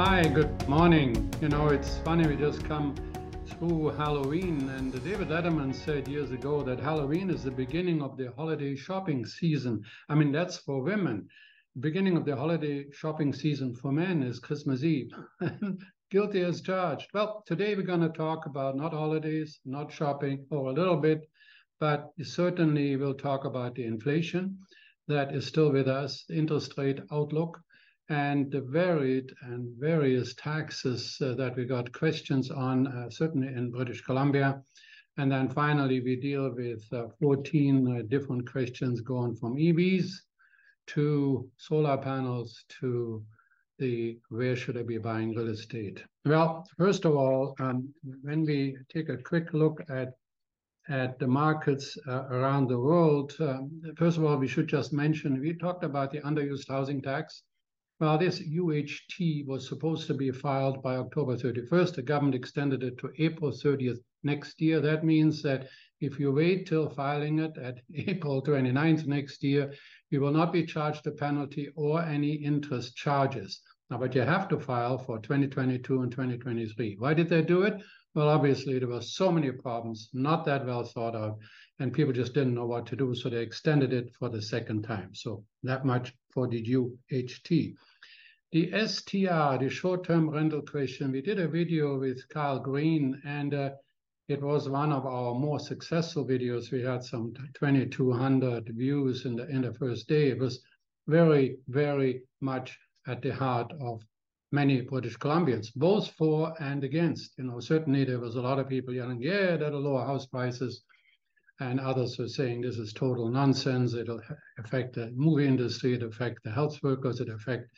Hi, good morning. You know, it's funny, we just come through Halloween, and David Letterman said years ago that Halloween is the beginning of the holiday shopping season. I mean, that's for women. Beginning of the holiday shopping season for men is Christmas Eve. Guilty as charged. Well, today we're going to talk about not holidays, not shopping, or a little bit, but certainly we'll talk about the inflation that is still with us, interest rate outlook, and the varied and various taxes uh, that we got questions on, uh, certainly in British Columbia. And then finally, we deal with uh, 14 uh, different questions going from EVs to solar panels to the where should I be buying real estate? Well, first of all, um, when we take a quick look at at the markets uh, around the world, um, first of all, we should just mention we talked about the underused housing tax well, this UHT was supposed to be filed by October 31st. The government extended it to April 30th next year. That means that if you wait till filing it at April 29th next year, you will not be charged a penalty or any interest charges. Now, but you have to file for 2022 and 2023. Why did they do it? Well, obviously, there were so many problems, not that well thought out, and people just didn't know what to do. So they extended it for the second time. So that much for the UHT. The STR, the short-term rental question, we did a video with Carl Green, and uh, it was one of our more successful videos. We had some 2,200 views in the, in the first day. It was very, very much at the heart of many British Columbians, both for and against. You know, certainly there was a lot of people yelling, yeah, that'll lower house prices. And others were saying this is total nonsense. It'll affect the movie industry, it'll affect the health workers, it'll affect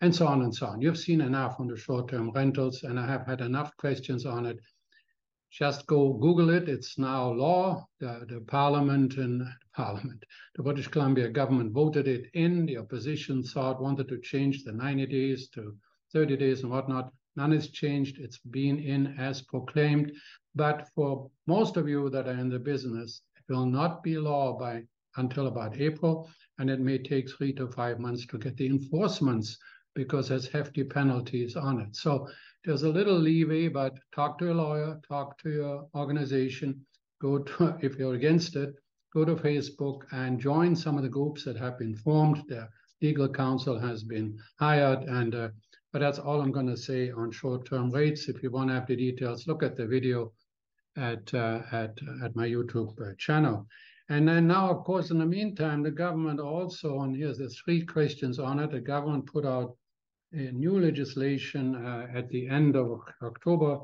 and so on and so on. You've seen enough on the short-term rentals, and I have had enough questions on it. Just go Google it. It's now law. The, the Parliament and Parliament, the British Columbia government voted it in. The opposition thought wanted to change the 90 days to 30 days and whatnot. None has changed. It's been in as proclaimed. But for most of you that are in the business, it will not be law by until about April, and it may take three to five months to get the enforcements because there's hefty penalties on it. So there's a little leeway, but talk to a lawyer, talk to your organization, go to, if you're against it, go to Facebook and join some of the groups that have been formed. The legal counsel has been hired, and uh, but that's all I'm going to say on short-term rates. If you want to have the details, look at the video at uh, at at my YouTube uh, channel. And then now, of course, in the meantime, the government also, and here's the three questions on it. The government put out a new legislation uh, at the end of October,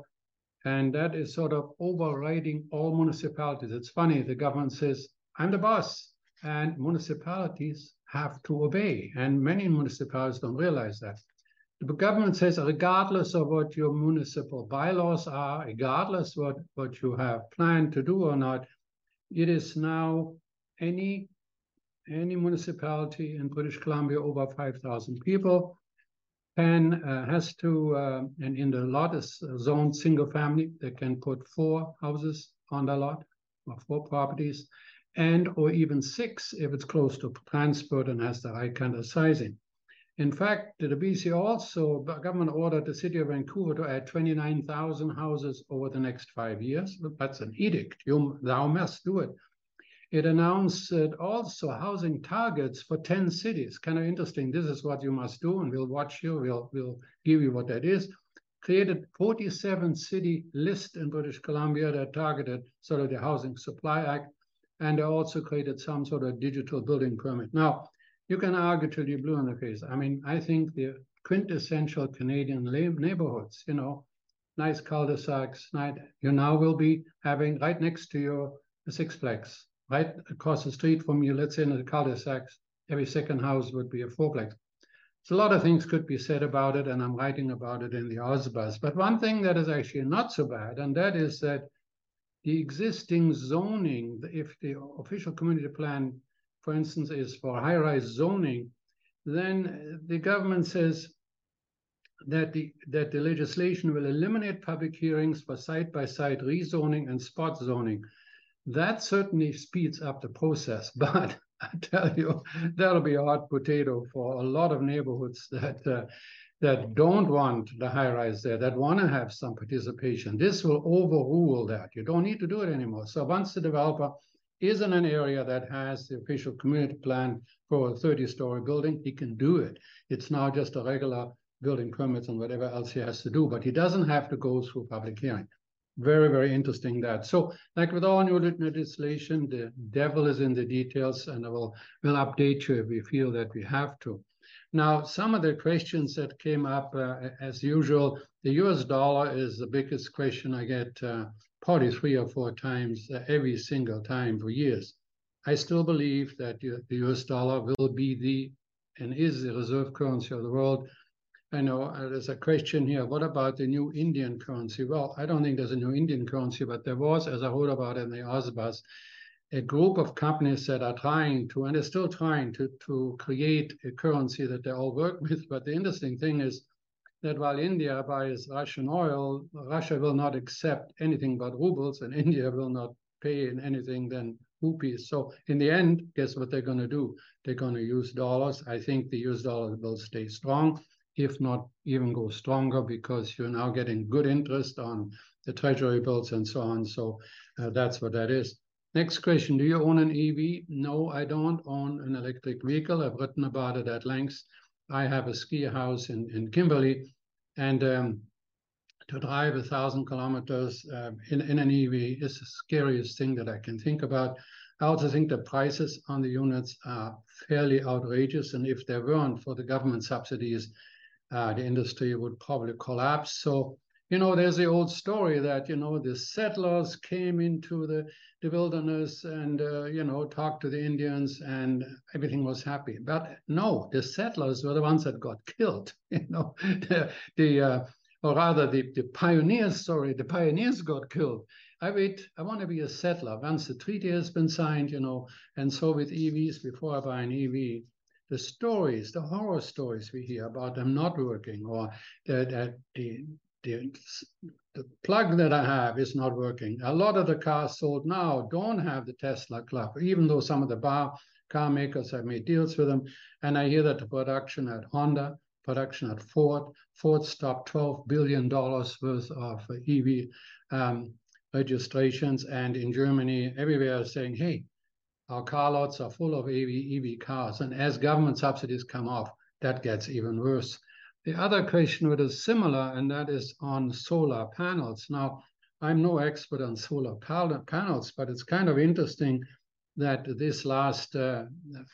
and that is sort of overriding all municipalities. It's funny, the government says, I'm the boss, and municipalities have to obey, and many municipalities don't realize that. The government says, regardless of what your municipal bylaws are, regardless what, what you have planned to do or not, it is now any any municipality in British Columbia over 5,000 people can uh, has to uh, and in the lot is zoned single family they can put four houses on the lot or four properties and or even six if it's close to transport and has the right kind of sizing in fact the bc also government ordered the city of vancouver to add 29000 houses over the next five years that's an edict you thou must do it it announced also housing targets for 10 cities. Kind of interesting. This is what you must do, and we'll watch you. We'll, we'll give you what that is. Created 47 city list in British Columbia that targeted sort of the Housing Supply Act, and they also created some sort of digital building permit. Now, you can argue till you're blue in the face. I mean, I think the quintessential Canadian neighborhoods, you know, nice cul-de-sacs, night, you now will be having right next to your sixplex right across the street from you, let's say in the cul-de-sac, every second house would be a fourplex. So a lot of things could be said about it, and I'm writing about it in the OzBuzz. But one thing that is actually not so bad, and that is that the existing zoning, if the official community plan, for instance, is for high-rise zoning, then the government says that the that the legislation will eliminate public hearings for side-by-side rezoning and spot zoning. That certainly speeds up the process, but I tell you, that'll be a hot potato for a lot of neighborhoods that uh, that don't want the high rise there, that want to have some participation. This will overrule that. You don't need to do it anymore. So once the developer is in an area that has the official community plan for a 30-story building, he can do it. It's now just a regular building permits and whatever else he has to do, but he doesn't have to go through public hearing. Very, very interesting that. So like with all new legislation, the devil is in the details and I will, will update you if we feel that we have to. Now, some of the questions that came up, uh, as usual, the US dollar is the biggest question I get uh, probably three or four times uh, every single time for years. I still believe that the US dollar will be the and is the reserve currency of the world. I know uh, there's a question here. What about the new Indian currency? Well, I don't think there's a new Indian currency, but there was, as I wrote about in the OzBuzz, a group of companies that are trying to, and they're still trying to, to create a currency that they all work with. But the interesting thing is that while India buys Russian oil, Russia will not accept anything but rubles, and India will not pay in anything than rupees. So in the end, guess what they're going to do? They're going to use dollars. I think the US dollar will stay strong, if not even go stronger, because you're now getting good interest on the treasury bills and so on. So uh, that's what that is. Next question, do you own an EV? No, I don't own an electric vehicle. I've written about it at length. I have a ski house in, in Kimberley, and um, to drive a thousand kilometers uh, in, in an EV is the scariest thing that I can think about. I also think the prices on the units are fairly outrageous, and if there weren't for the government subsidies, uh, the industry would probably collapse. So you know, there's the old story that, you know, the settlers came into the, the wilderness and, uh, you know, talked to the Indians and everything was happy. But no, the settlers were the ones that got killed, you know, the, the uh, or rather the, the pioneers, sorry, the pioneers got killed. I wait, I want to be a settler. Once the treaty has been signed, you know, and so with EVs, before I buy an EV, the stories, the horror stories we hear about them not working or that the, the, the plug that I have is not working. A lot of the cars sold now don't have the Tesla plug, even though some of the bar car makers have made deals with them. And I hear that the production at Honda, production at Ford, Ford stopped $12 billion worth of EV um, registrations. And in Germany, everywhere is saying, hey, our car lots are full of EV, EV cars. And as government subsidies come off, that gets even worse. The other question which is similar, and that is on solar panels. Now, I'm no expert on solar panels, but it's kind of interesting that this last, uh,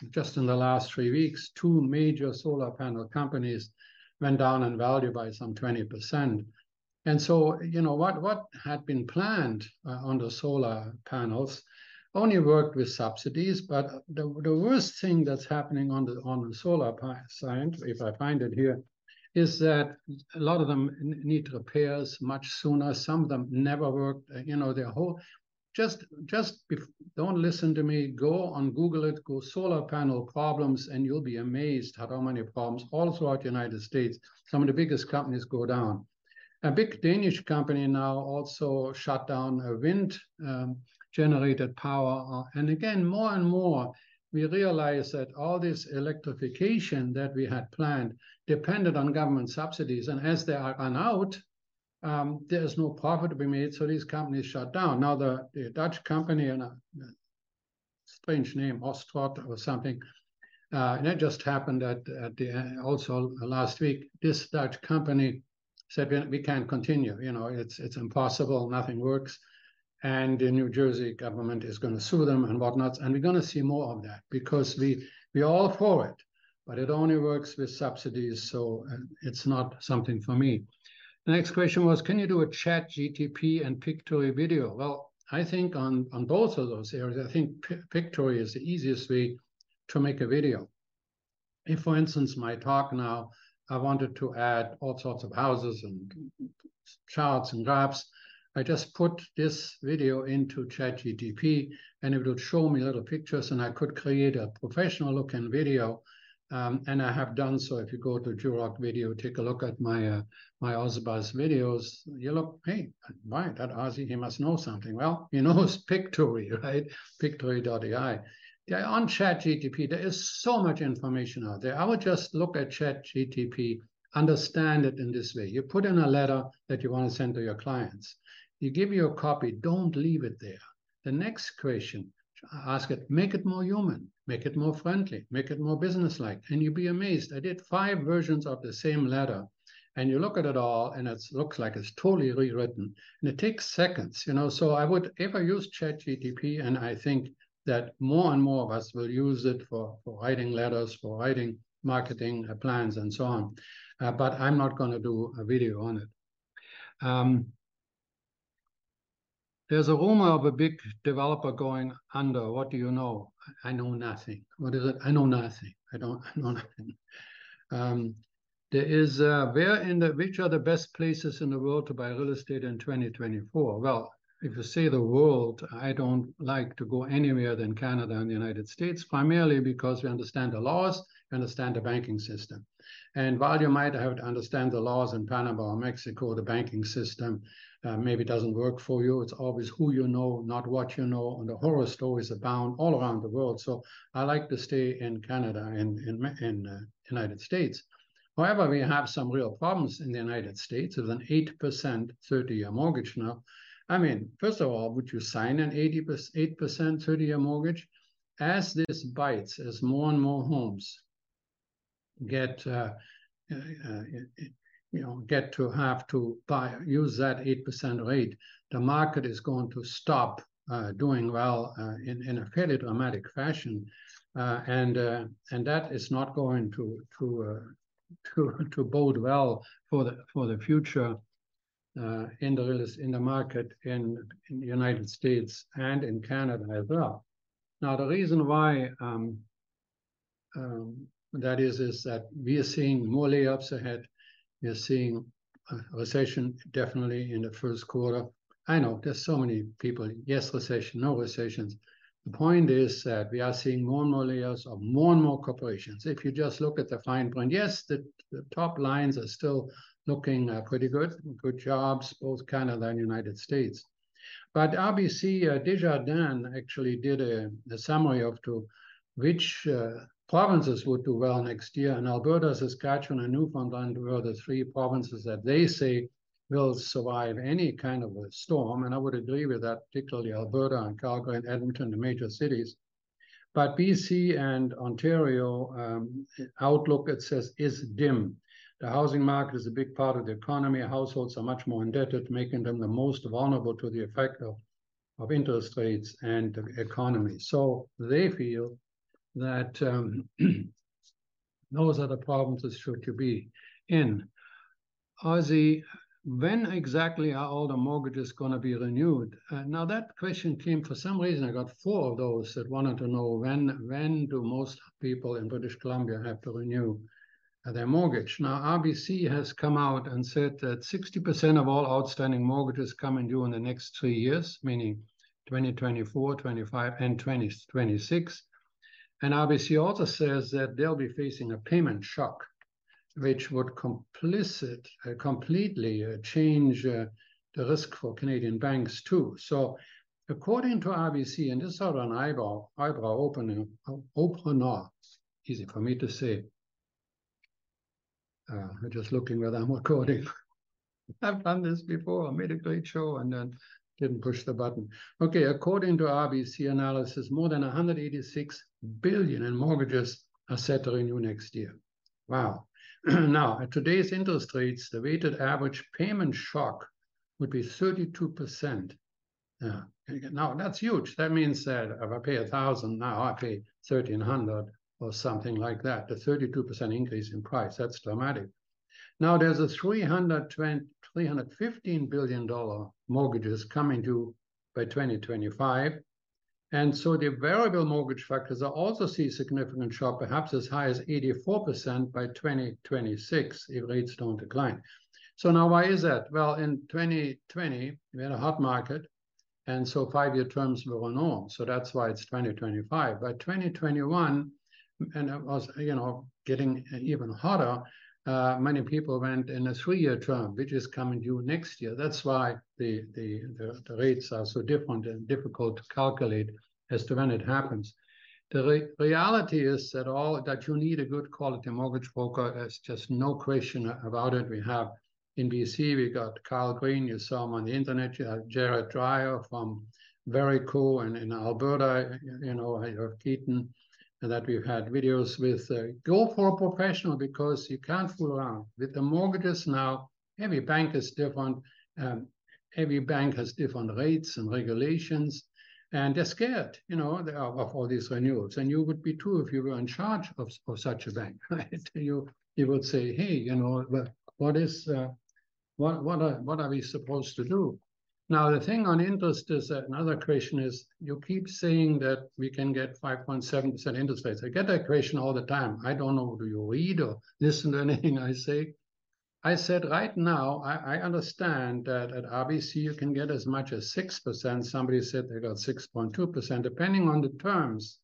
just in the last three weeks, two major solar panel companies went down in value by some 20%. And so, you know, what, what had been planned uh, on the solar panels only worked with subsidies, but the, the worst thing that's happening on the, on the solar side, if I find it here, is that a lot of them need repairs much sooner. Some of them never worked. Uh, you know, their whole just just don't listen to me. Go on Google it. Go solar panel problems, and you'll be amazed at how many problems all throughout the United States. Some of the biggest companies go down. A big Danish company now also shut down a wind um, generated power. Uh, and again, more and more we realized that all this electrification that we had planned depended on government subsidies. And as they are run out, um, there is no profit to be made, so these companies shut down. Now, the, the Dutch company, and a, a strange name, Ostrot or something, uh, and it just happened at, at the uh, also last week. This Dutch company said we can't continue. You know, it's it's impossible. Nothing works and the New Jersey government is going to sue them and whatnot. And we're going to see more of that because we we're all for it, but it only works with subsidies, so uh, it's not something for me. The next question was, can you do a chat GTP and Pictory video? Well, I think on, on both of those areas, I think Pictory is the easiest way to make a video. If, for instance, my talk now, I wanted to add all sorts of houses and charts and graphs, I just put this video into ChatGTP and it will show me little pictures and I could create a professional looking video. Um, and I have done so. If you go to Durock video, take a look at my uh, my OzBuzz videos. You look, hey, why that Ozzie, he must know something. Well, he knows Pictory, right? Pictory.ai. Yeah, on ChatGTP, there is so much information out there. I would just look at ChatGTP understand it in this way. You put in a letter that you want to send to your clients. You give you a copy, don't leave it there. The next question, ask it, make it more human, make it more friendly, make it more businesslike. And you'd be amazed. I did five versions of the same letter and you look at it all and it looks like it's totally rewritten and it takes seconds you know so i would ever use chat gtp and i think that more and more of us will use it for, for writing letters for writing marketing plans and so on uh, but i'm not going to do a video on it um, there's a rumor of a big developer going under. What do you know? I know nothing. What is it? I know nothing. I don't I know nothing. Um, there is uh, where in the which are the best places in the world to buy real estate in 2024? Well, if you say the world, I don't like to go anywhere than Canada and the United States, primarily because we understand the laws, we understand the banking system. And while you might have to understand the laws in Panama or Mexico, the banking system uh, maybe doesn't work for you. It's always who you know, not what you know. And the horror stories abound all around the world. So I like to stay in Canada and in, in, in uh, United States. However, we have some real problems in the United States with an 8% 30-year mortgage now. I mean, first of all, would you sign an 8% 30-year mortgage? As this bites, as more and more homes get uh, uh, uh you know get to have to buy use that 8% rate, the market is going to stop uh, doing well uh, in, in a fairly dramatic fashion. Uh, and and that is not going to to to to bode well for the for the future in the in the market in, in the United States and in Canada as well. Now the reason why um, um, that is is that we are seeing more layoffs ahead. We are seeing a recession definitely in the first quarter. I know there's so many people. Yes, recession, no recessions. The point is that we are seeing more and more layers of more and more corporations. If you just look at the fine print, yes, the, the top lines are still looking uh, pretty good, good jobs, both Canada and United States. But RBC uh, Desjardins actually did a, a, summary of to which uh, provinces would do well next year. And Alberta, Saskatchewan, and Newfoundland were the three provinces that they say will survive any kind of a storm. And I would agree with that, particularly Alberta and Calgary and Edmonton, the major cities. But BC and Ontario um, outlook, it says, is dim. The housing market is a big part of the economy. Households are much more indebted, making them the most vulnerable to the effect of, of interest rates and the economy. So they feel that um, those are the problems that should you be in. Ozzie when exactly are all the mortgages going to be renewed? Uh, now that question came for some reason. I got four of those that wanted to know when when do most people in British Columbia have to renew their mortgage? Now RBC has come out and said that 60% of all outstanding mortgages coming due in the next three years, meaning 2024, 25, and 2026. And RBC also says that they'll be facing a payment shock which would complicit, uh, completely uh, change uh, the risk for Canadian banks too. So according to RBC, and this is sort of an eyebrow, eyebrow opener, opener, easy for me to say. Uh, I'm just looking whether I'm recording. I've done this before, I made a great show and then didn't push the button. Okay, according to RBC analysis, more than 186 billion in mortgages are set to renew next year. Wow. now, at today's interest rates, the weighted average payment shock would be 32%. Yeah. Now, that's huge. That means that if I pay a 1000 now I pay 1300 or something like that. The 32% increase in price, that's dramatic. Now, there's a $315 billion mortgages coming due by 2025. And so the variable mortgage factors are also see significant shock, perhaps as high as 84% by 2026 if rates don't decline. So now why is that? Well, in 2020, we had a hot market, and so five-year terms were a norm. So that's why it's 2025. By 2021, and it was, you know, getting even hotter, uh, many people went in a three-year term, which is coming due next year. That's why the, the, the, the, rates are so different and difficult to calculate as to when it happens. The re reality is that all that you need a good quality mortgage broker. There's just no question about it. We have in BC, we got Carl Green. You saw him on the internet. You have Jared Dreyer from Verico and in Alberta. You know, you have Keaton and that we've had videos with. Uh, go for a professional because you can't fool around with the mortgages now. Every bank is different. Um, every bank has different rates and regulations, and they're scared, you know, of all these renewals. And you would be too if you were in charge of, of such a bank, right? You you would say, hey, you know, what is uh, what what are what are we supposed to do? Now, the thing on interest is that another question is you keep saying that we can get 5.7% interest rates. I get that question all the time. I don't know, do you read or listen to anything I say? I said right now, I, I understand that at RBC you can get as much as 6%. Somebody said they got 6.2%, depending on the terms.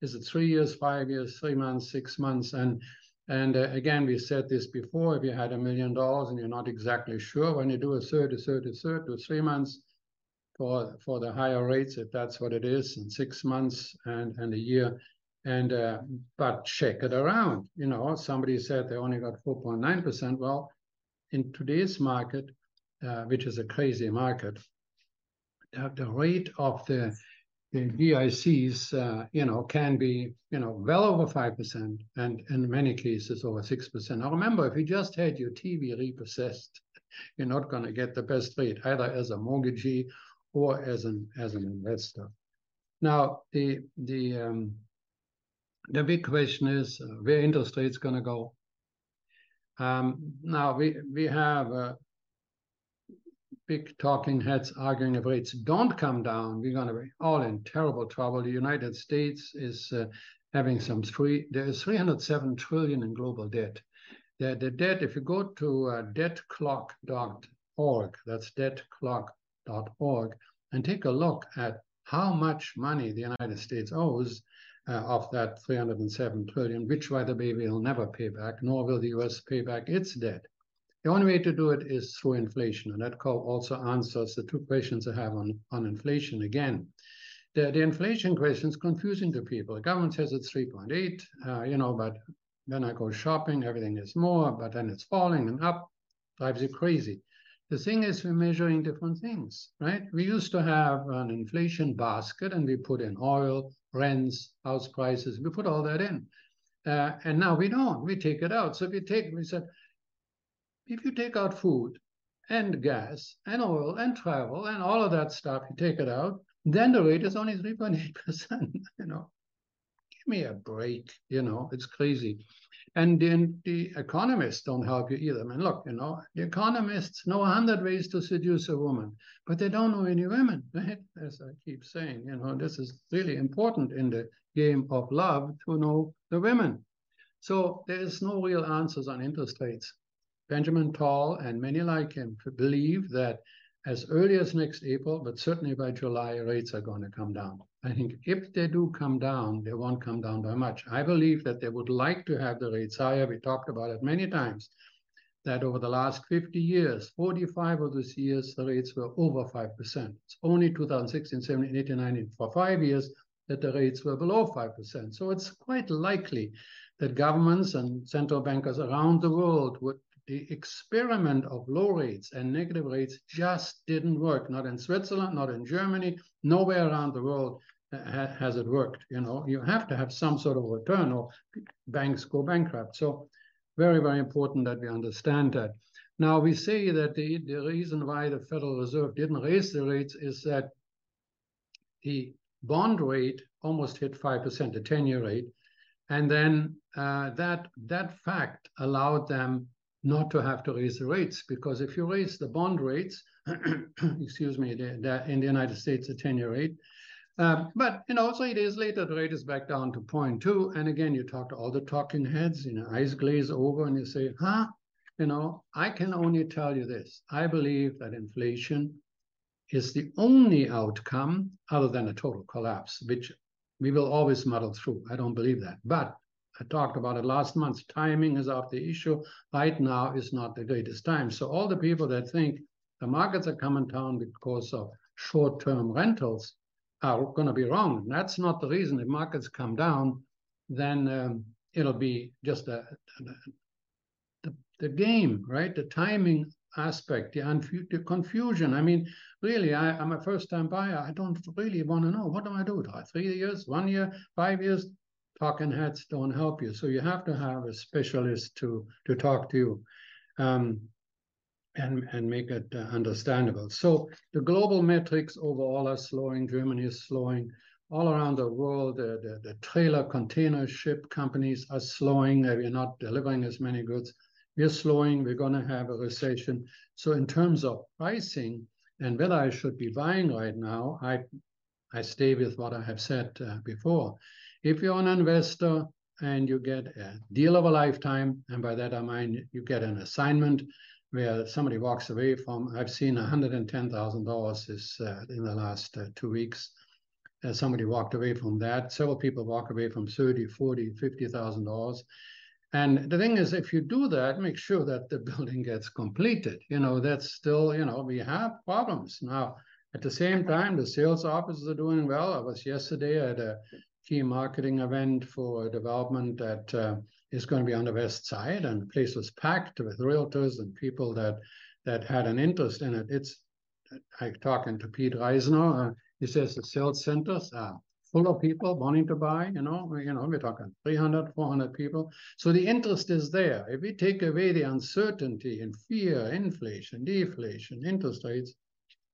Is it three years, five years, three months, six months? And and uh, again, we said this before, if you had a million dollars and you're not exactly sure, when you do a third, a third, a third, to three months for for the higher rates, if that's what it is, and six months and, and a year, and uh, but check it around. You know, somebody said they only got 4.9%. Well, in today's market, uh, which is a crazy market, the rate of the the GICs, uh, you know, can be, you know, well over 5% and in many cases over 6%. Now remember, if you just had your TV repossessed, you're not going to get the best rate either as a mortgagee or as an as an investor. Now the the um, the big question is uh, where interest rates going to go. Um, now we we have uh, big talking heads arguing if rates don't come down, we're going to be all in terrible trouble. The United States is uh, having some three, there is 307 trillion in global debt. The, the debt, if you go to uh, debtclock.org, that's debtclock.org, and take a look at how much money the United States owes uh, of that 307 trillion, which, by the way, we'll never pay back, nor will the US pay back its debt. The only way to do it is through inflation, and that call also answers the two questions I have on, on inflation again. The, the inflation question is confusing to people. The government says it's 3.8, uh, you know, but then I go shopping, everything is more, but then it's falling and up, drives you crazy. The thing is, we're measuring different things, right? We used to have an inflation basket and we put in oil, rents, house prices, we put all that in. Uh, and now we don't, we take it out. So you take, we said, if you take out food and gas and oil and travel and all of that stuff, you take it out, then the rate is only 3.8%. You know, give me a break. You know, it's crazy. And then the economists don't help you either. I mean, look, you know, the economists know a hundred ways to seduce a woman, but they don't know any women, right? As I keep saying, you know, this is really important in the game of love to know the women. So there is no real answers on interest rates. Benjamin Tal and many like him believe that as early as next April, but certainly by July, rates are going to come down. I think if they do come down, they won't come down by much. I believe that they would like to have the rates higher. We talked about it many times that over the last 50 years, 45 of those years, the rates were over 5%. It's only 2016, 17, 18, 19, for five years that the rates were below 5%. So it's quite likely that governments and central bankers around the world would the experiment of low rates and negative rates just didn't work. Not in Switzerland, not in Germany, nowhere around the world ha has it worked. You know, you have to have some sort of return or banks go bankrupt. So very, very important that we understand that. Now we say that the, the reason why the Federal Reserve didn't raise the rates is that the bond rate almost hit 5%, the 10-year rate. And then uh, that, that fact allowed them not to have to raise the rates because if you raise the bond rates, excuse me, the, the, in the United States, the 10-year rate, uh, but you know, three days later, the rate is back down to 0.2. And again, you talk to all the talking heads, you know, eyes glaze over, and you say, huh? You know, I can only tell you this. I believe that inflation is the only outcome other than a total collapse, which we will always muddle through. I don't believe that. But I talked about it last month. Timing is of the issue. Right now is not the greatest time. So all the people that think the markets are coming down because of short-term rentals, are going to be wrong. That's not the reason. If markets come down, then um, it'll be just the, the game, right? The timing aspect, the, the confusion. I mean, really, I, am a first-time buyer. I don't really want to know what do I do? Three years, one year, five years? Talking heads don't help you. So you have to have a specialist to to talk to you. Um, and, and make it uh, understandable. So the global metrics overall are slowing. Germany is slowing. All around the world, the, the, trailer container ship companies are slowing. We're not delivering as many goods. We're slowing. We're going to have a recession. So in terms of pricing and whether I should be buying right now, I I stay with what I have said uh, before. If you're an investor and you get a deal of a lifetime, and by that I mean you get an assignment where somebody walks away from, I've seen $110,000 is uh, in the last uh, two weeks. Uh, somebody walked away from that. Several people walk away from 30, 40, $50,000. And the thing is, if you do that, make sure that the building gets completed. You know, that's still, you know, we have problems. Now, at the same time, the sales offices are doing well. I was yesterday at a key marketing event for development that uh, is going to be on the west side, and the place was packed with realtors and people that that had an interest in it. It's I talking to Pete Reisner. Uh, he says the sales centers are full of people wanting to buy. You know, you know, we're talking 300, 400 people. So the interest is there. If we take away the uncertainty and fear, inflation, deflation, interest rates,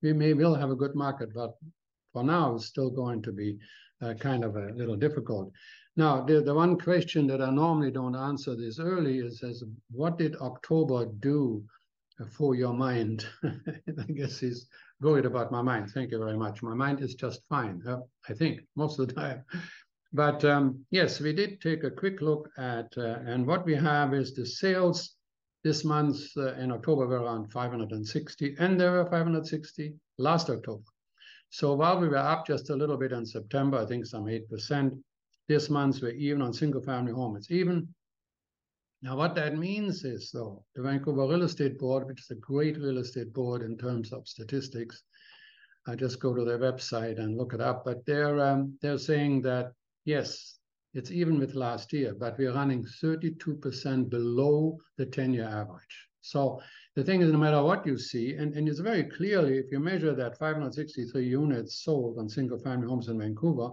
we may will have a good market. But for now, it's still going to be uh, kind of a little difficult. Now, the, the one question that I normally don't answer this early is, is what did October do for your mind? I guess he's worried about my mind. Thank you very much. My mind is just fine, uh, I think, most of the time. But um, yes, we did take a quick look at, uh, and what we have is the sales this month uh, in October were around 560, and there were 560 last October. So while we were up just a little bit in September, I think some 8%, this month we're even on single family home. It's even. Now, what that means is, though, the Vancouver Real Estate Board, which is a great real estate board in terms of statistics, I just go to their website and look it up. But they're um, they're saying that yes, it's even with last year, but we're running 32% below the 10-year average. So the thing is, no matter what you see, and, and it's very clearly, if you measure that 563 units sold on single-family homes in Vancouver,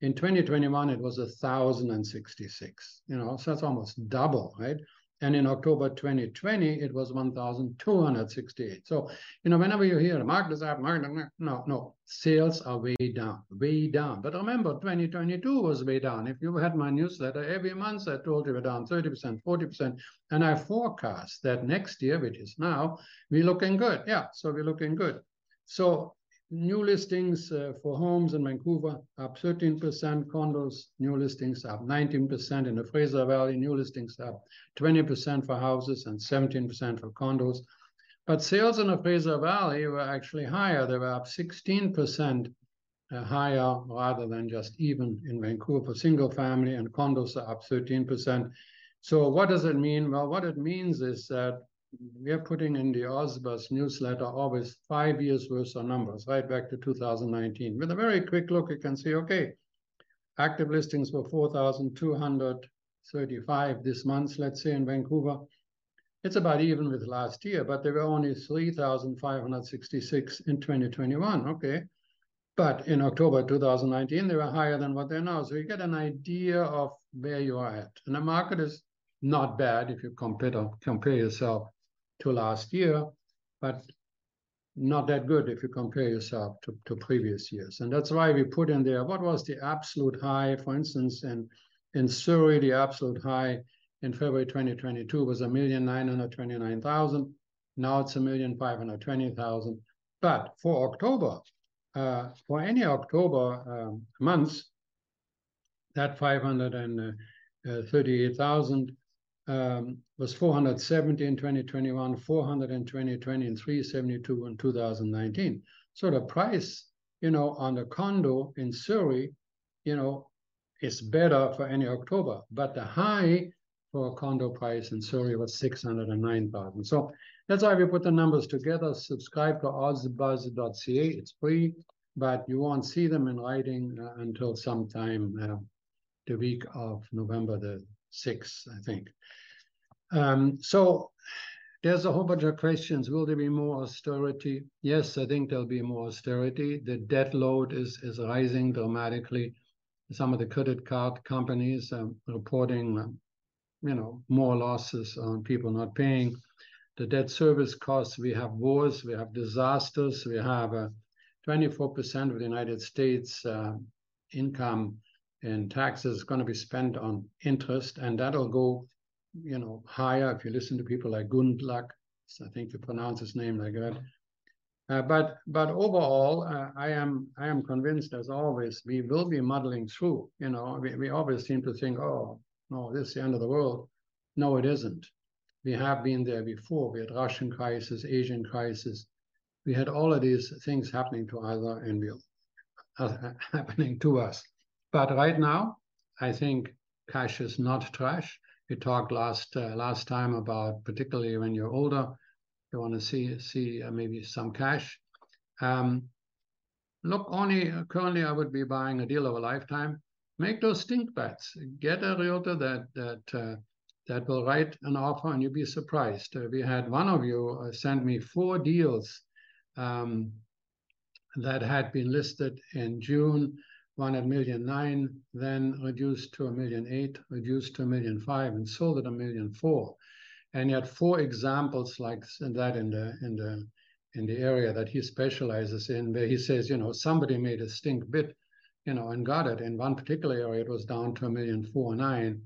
in 2021, it was 1,066, you know, so that's almost double, right? And in October 2020, it was 1,268. So, you know, whenever you hear market is up, market, no, no, sales are way down, way down. But remember, 2022 was way down. If you had my newsletter, every month I told you we're down 30%, 40%. And I forecast that next year, which is now, we're looking good. Yeah, so we're looking good. So new listings uh, for homes in Vancouver up 13%, condos, new listings up 19%, in the Fraser Valley, new listings up 20% for houses and 17% for condos. But sales in the Fraser Valley were actually higher. They were up 16% uh, higher rather than just even in Vancouver for single family and condos are up 13%. So what does it mean? Well, what it means is that we are putting in the OzBuzz newsletter always five years worth of numbers, right back to 2019. With a very quick look, you can see, okay, active listings were 4,235 this month, let's say in Vancouver. It's about even with last year, but there were only 3,566 in 2021, okay? But in October 2019, they were higher than what they're now. So you get an idea of where you are at. And the market is not bad if you compare, compare yourself to last year, but not that good if you compare yourself to, to previous years. And that's why we put in there what was the absolute high, for instance, in, in Surrey, the absolute high in February 2022 was a million nine hundred twenty-nine thousand. Now it's a million five hundred twenty thousand. But for October, uh, for any October um, months, that 538,000 um, was 470 in 2021, 400 in 2020, and 372 in 2019. So the price, you know, on the condo in Surrey, you know, is better for any October, but the high for a condo price in Surrey was 609,000. So that's why we put the numbers together. Subscribe to ozbuzz.ca. It's free. but you won't see them in writing uh, until sometime uh, the week of November the 6th, I think. Um, so there's a whole bunch of questions. Will there be more austerity? Yes, I think there'll be more austerity. The debt load is, is rising dramatically. Some of the credit card companies are reporting, um, you know, more losses on people not paying. The debt service costs, we have wars, we have disasters, we have a 24% of the United States uh, income in taxes is going to be spent on interest, and that'll go, you know, higher if you listen to people like Gundlach. I think you pronounce his name like that. Uh, but but overall, uh, I am I am convinced, as always, we will be muddling through. You know, we, we always seem to think, oh no, this is the end of the world. No, it isn't. We have been there before. We had Russian crisis, Asian crisis, we had all of these things happening to other and we uh, happening to us. But right now, I think cash is not trash. We talked last uh, last time about particularly when you're older, you want to see see uh, maybe some cash. Um, look, only currently I would be buying a deal of a lifetime. Make those stink bets. Get a realtor that that uh, that will write an offer, and you'll be surprised. Uh, we had one of you uh, send me four deals um, that had been listed in June, one at million nine, then reduced to a million eight, reduced to a million five, and sold at a million four. And yet four examples like that in the in the in the area that he specializes in, where he says, you know, somebody made a stink bid, you know, and got it. In one particular area, it was down to a million four nine,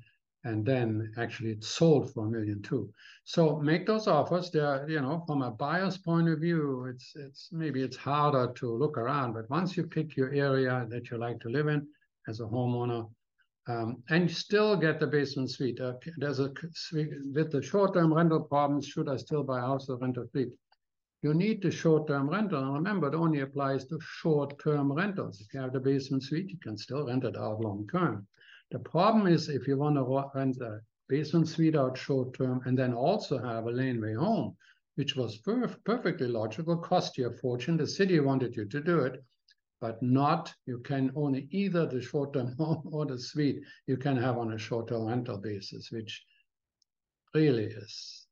and then actually it's sold for a million two. So make those offers. There, you know, from a buyer's point of view, it's it's maybe it's harder to look around, but once you pick your area that you like to live in as a homeowner, um, and still get the basement suite. Uh, there's a with the short-term rental problems. Should I still buy a house or rent a fleet? You need the short-term rental, and remember, it only applies to short-term rentals. If you have the basement suite, you can still rent it out long-term. The problem is if you want to rent a basement suite out short term and then also have a laneway home, which was perf perfectly logical, cost you a fortune. The city wanted you to do it, but not, you can only either the short term home or the suite you can have on a short term rental basis, which really is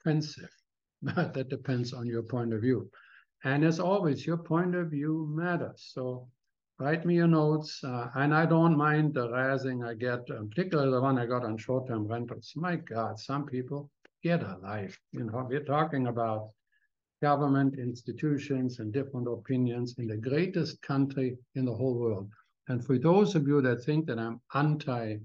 offensive. But that depends on your point of view. And as always, your point of view matters. So write me your notes. Uh, and I don't mind the razzing I get, uh, particularly the one I got on short-term rentals. My God, some people get a life. You know, we're talking about government institutions and different opinions in the greatest country in the whole world. And for those of you that think that I'm anti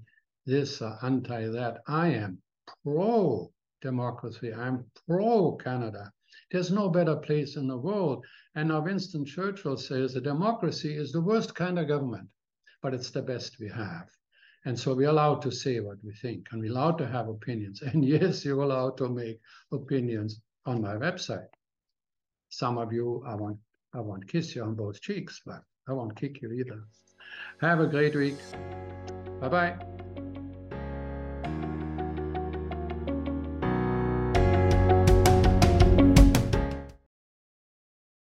this or anti that, I am pro democracy. I'm pro Canada. There's no better place in the world. And now Winston Churchill says a democracy is the worst kind of government, but it's the best we have. And so we're allowed to say what we think and we're allowed to have opinions. And yes, you're allowed to make opinions on my website. Some of you, I won't, I won't kiss you on both cheeks, but I won't kick you either. Have a great week. Bye bye.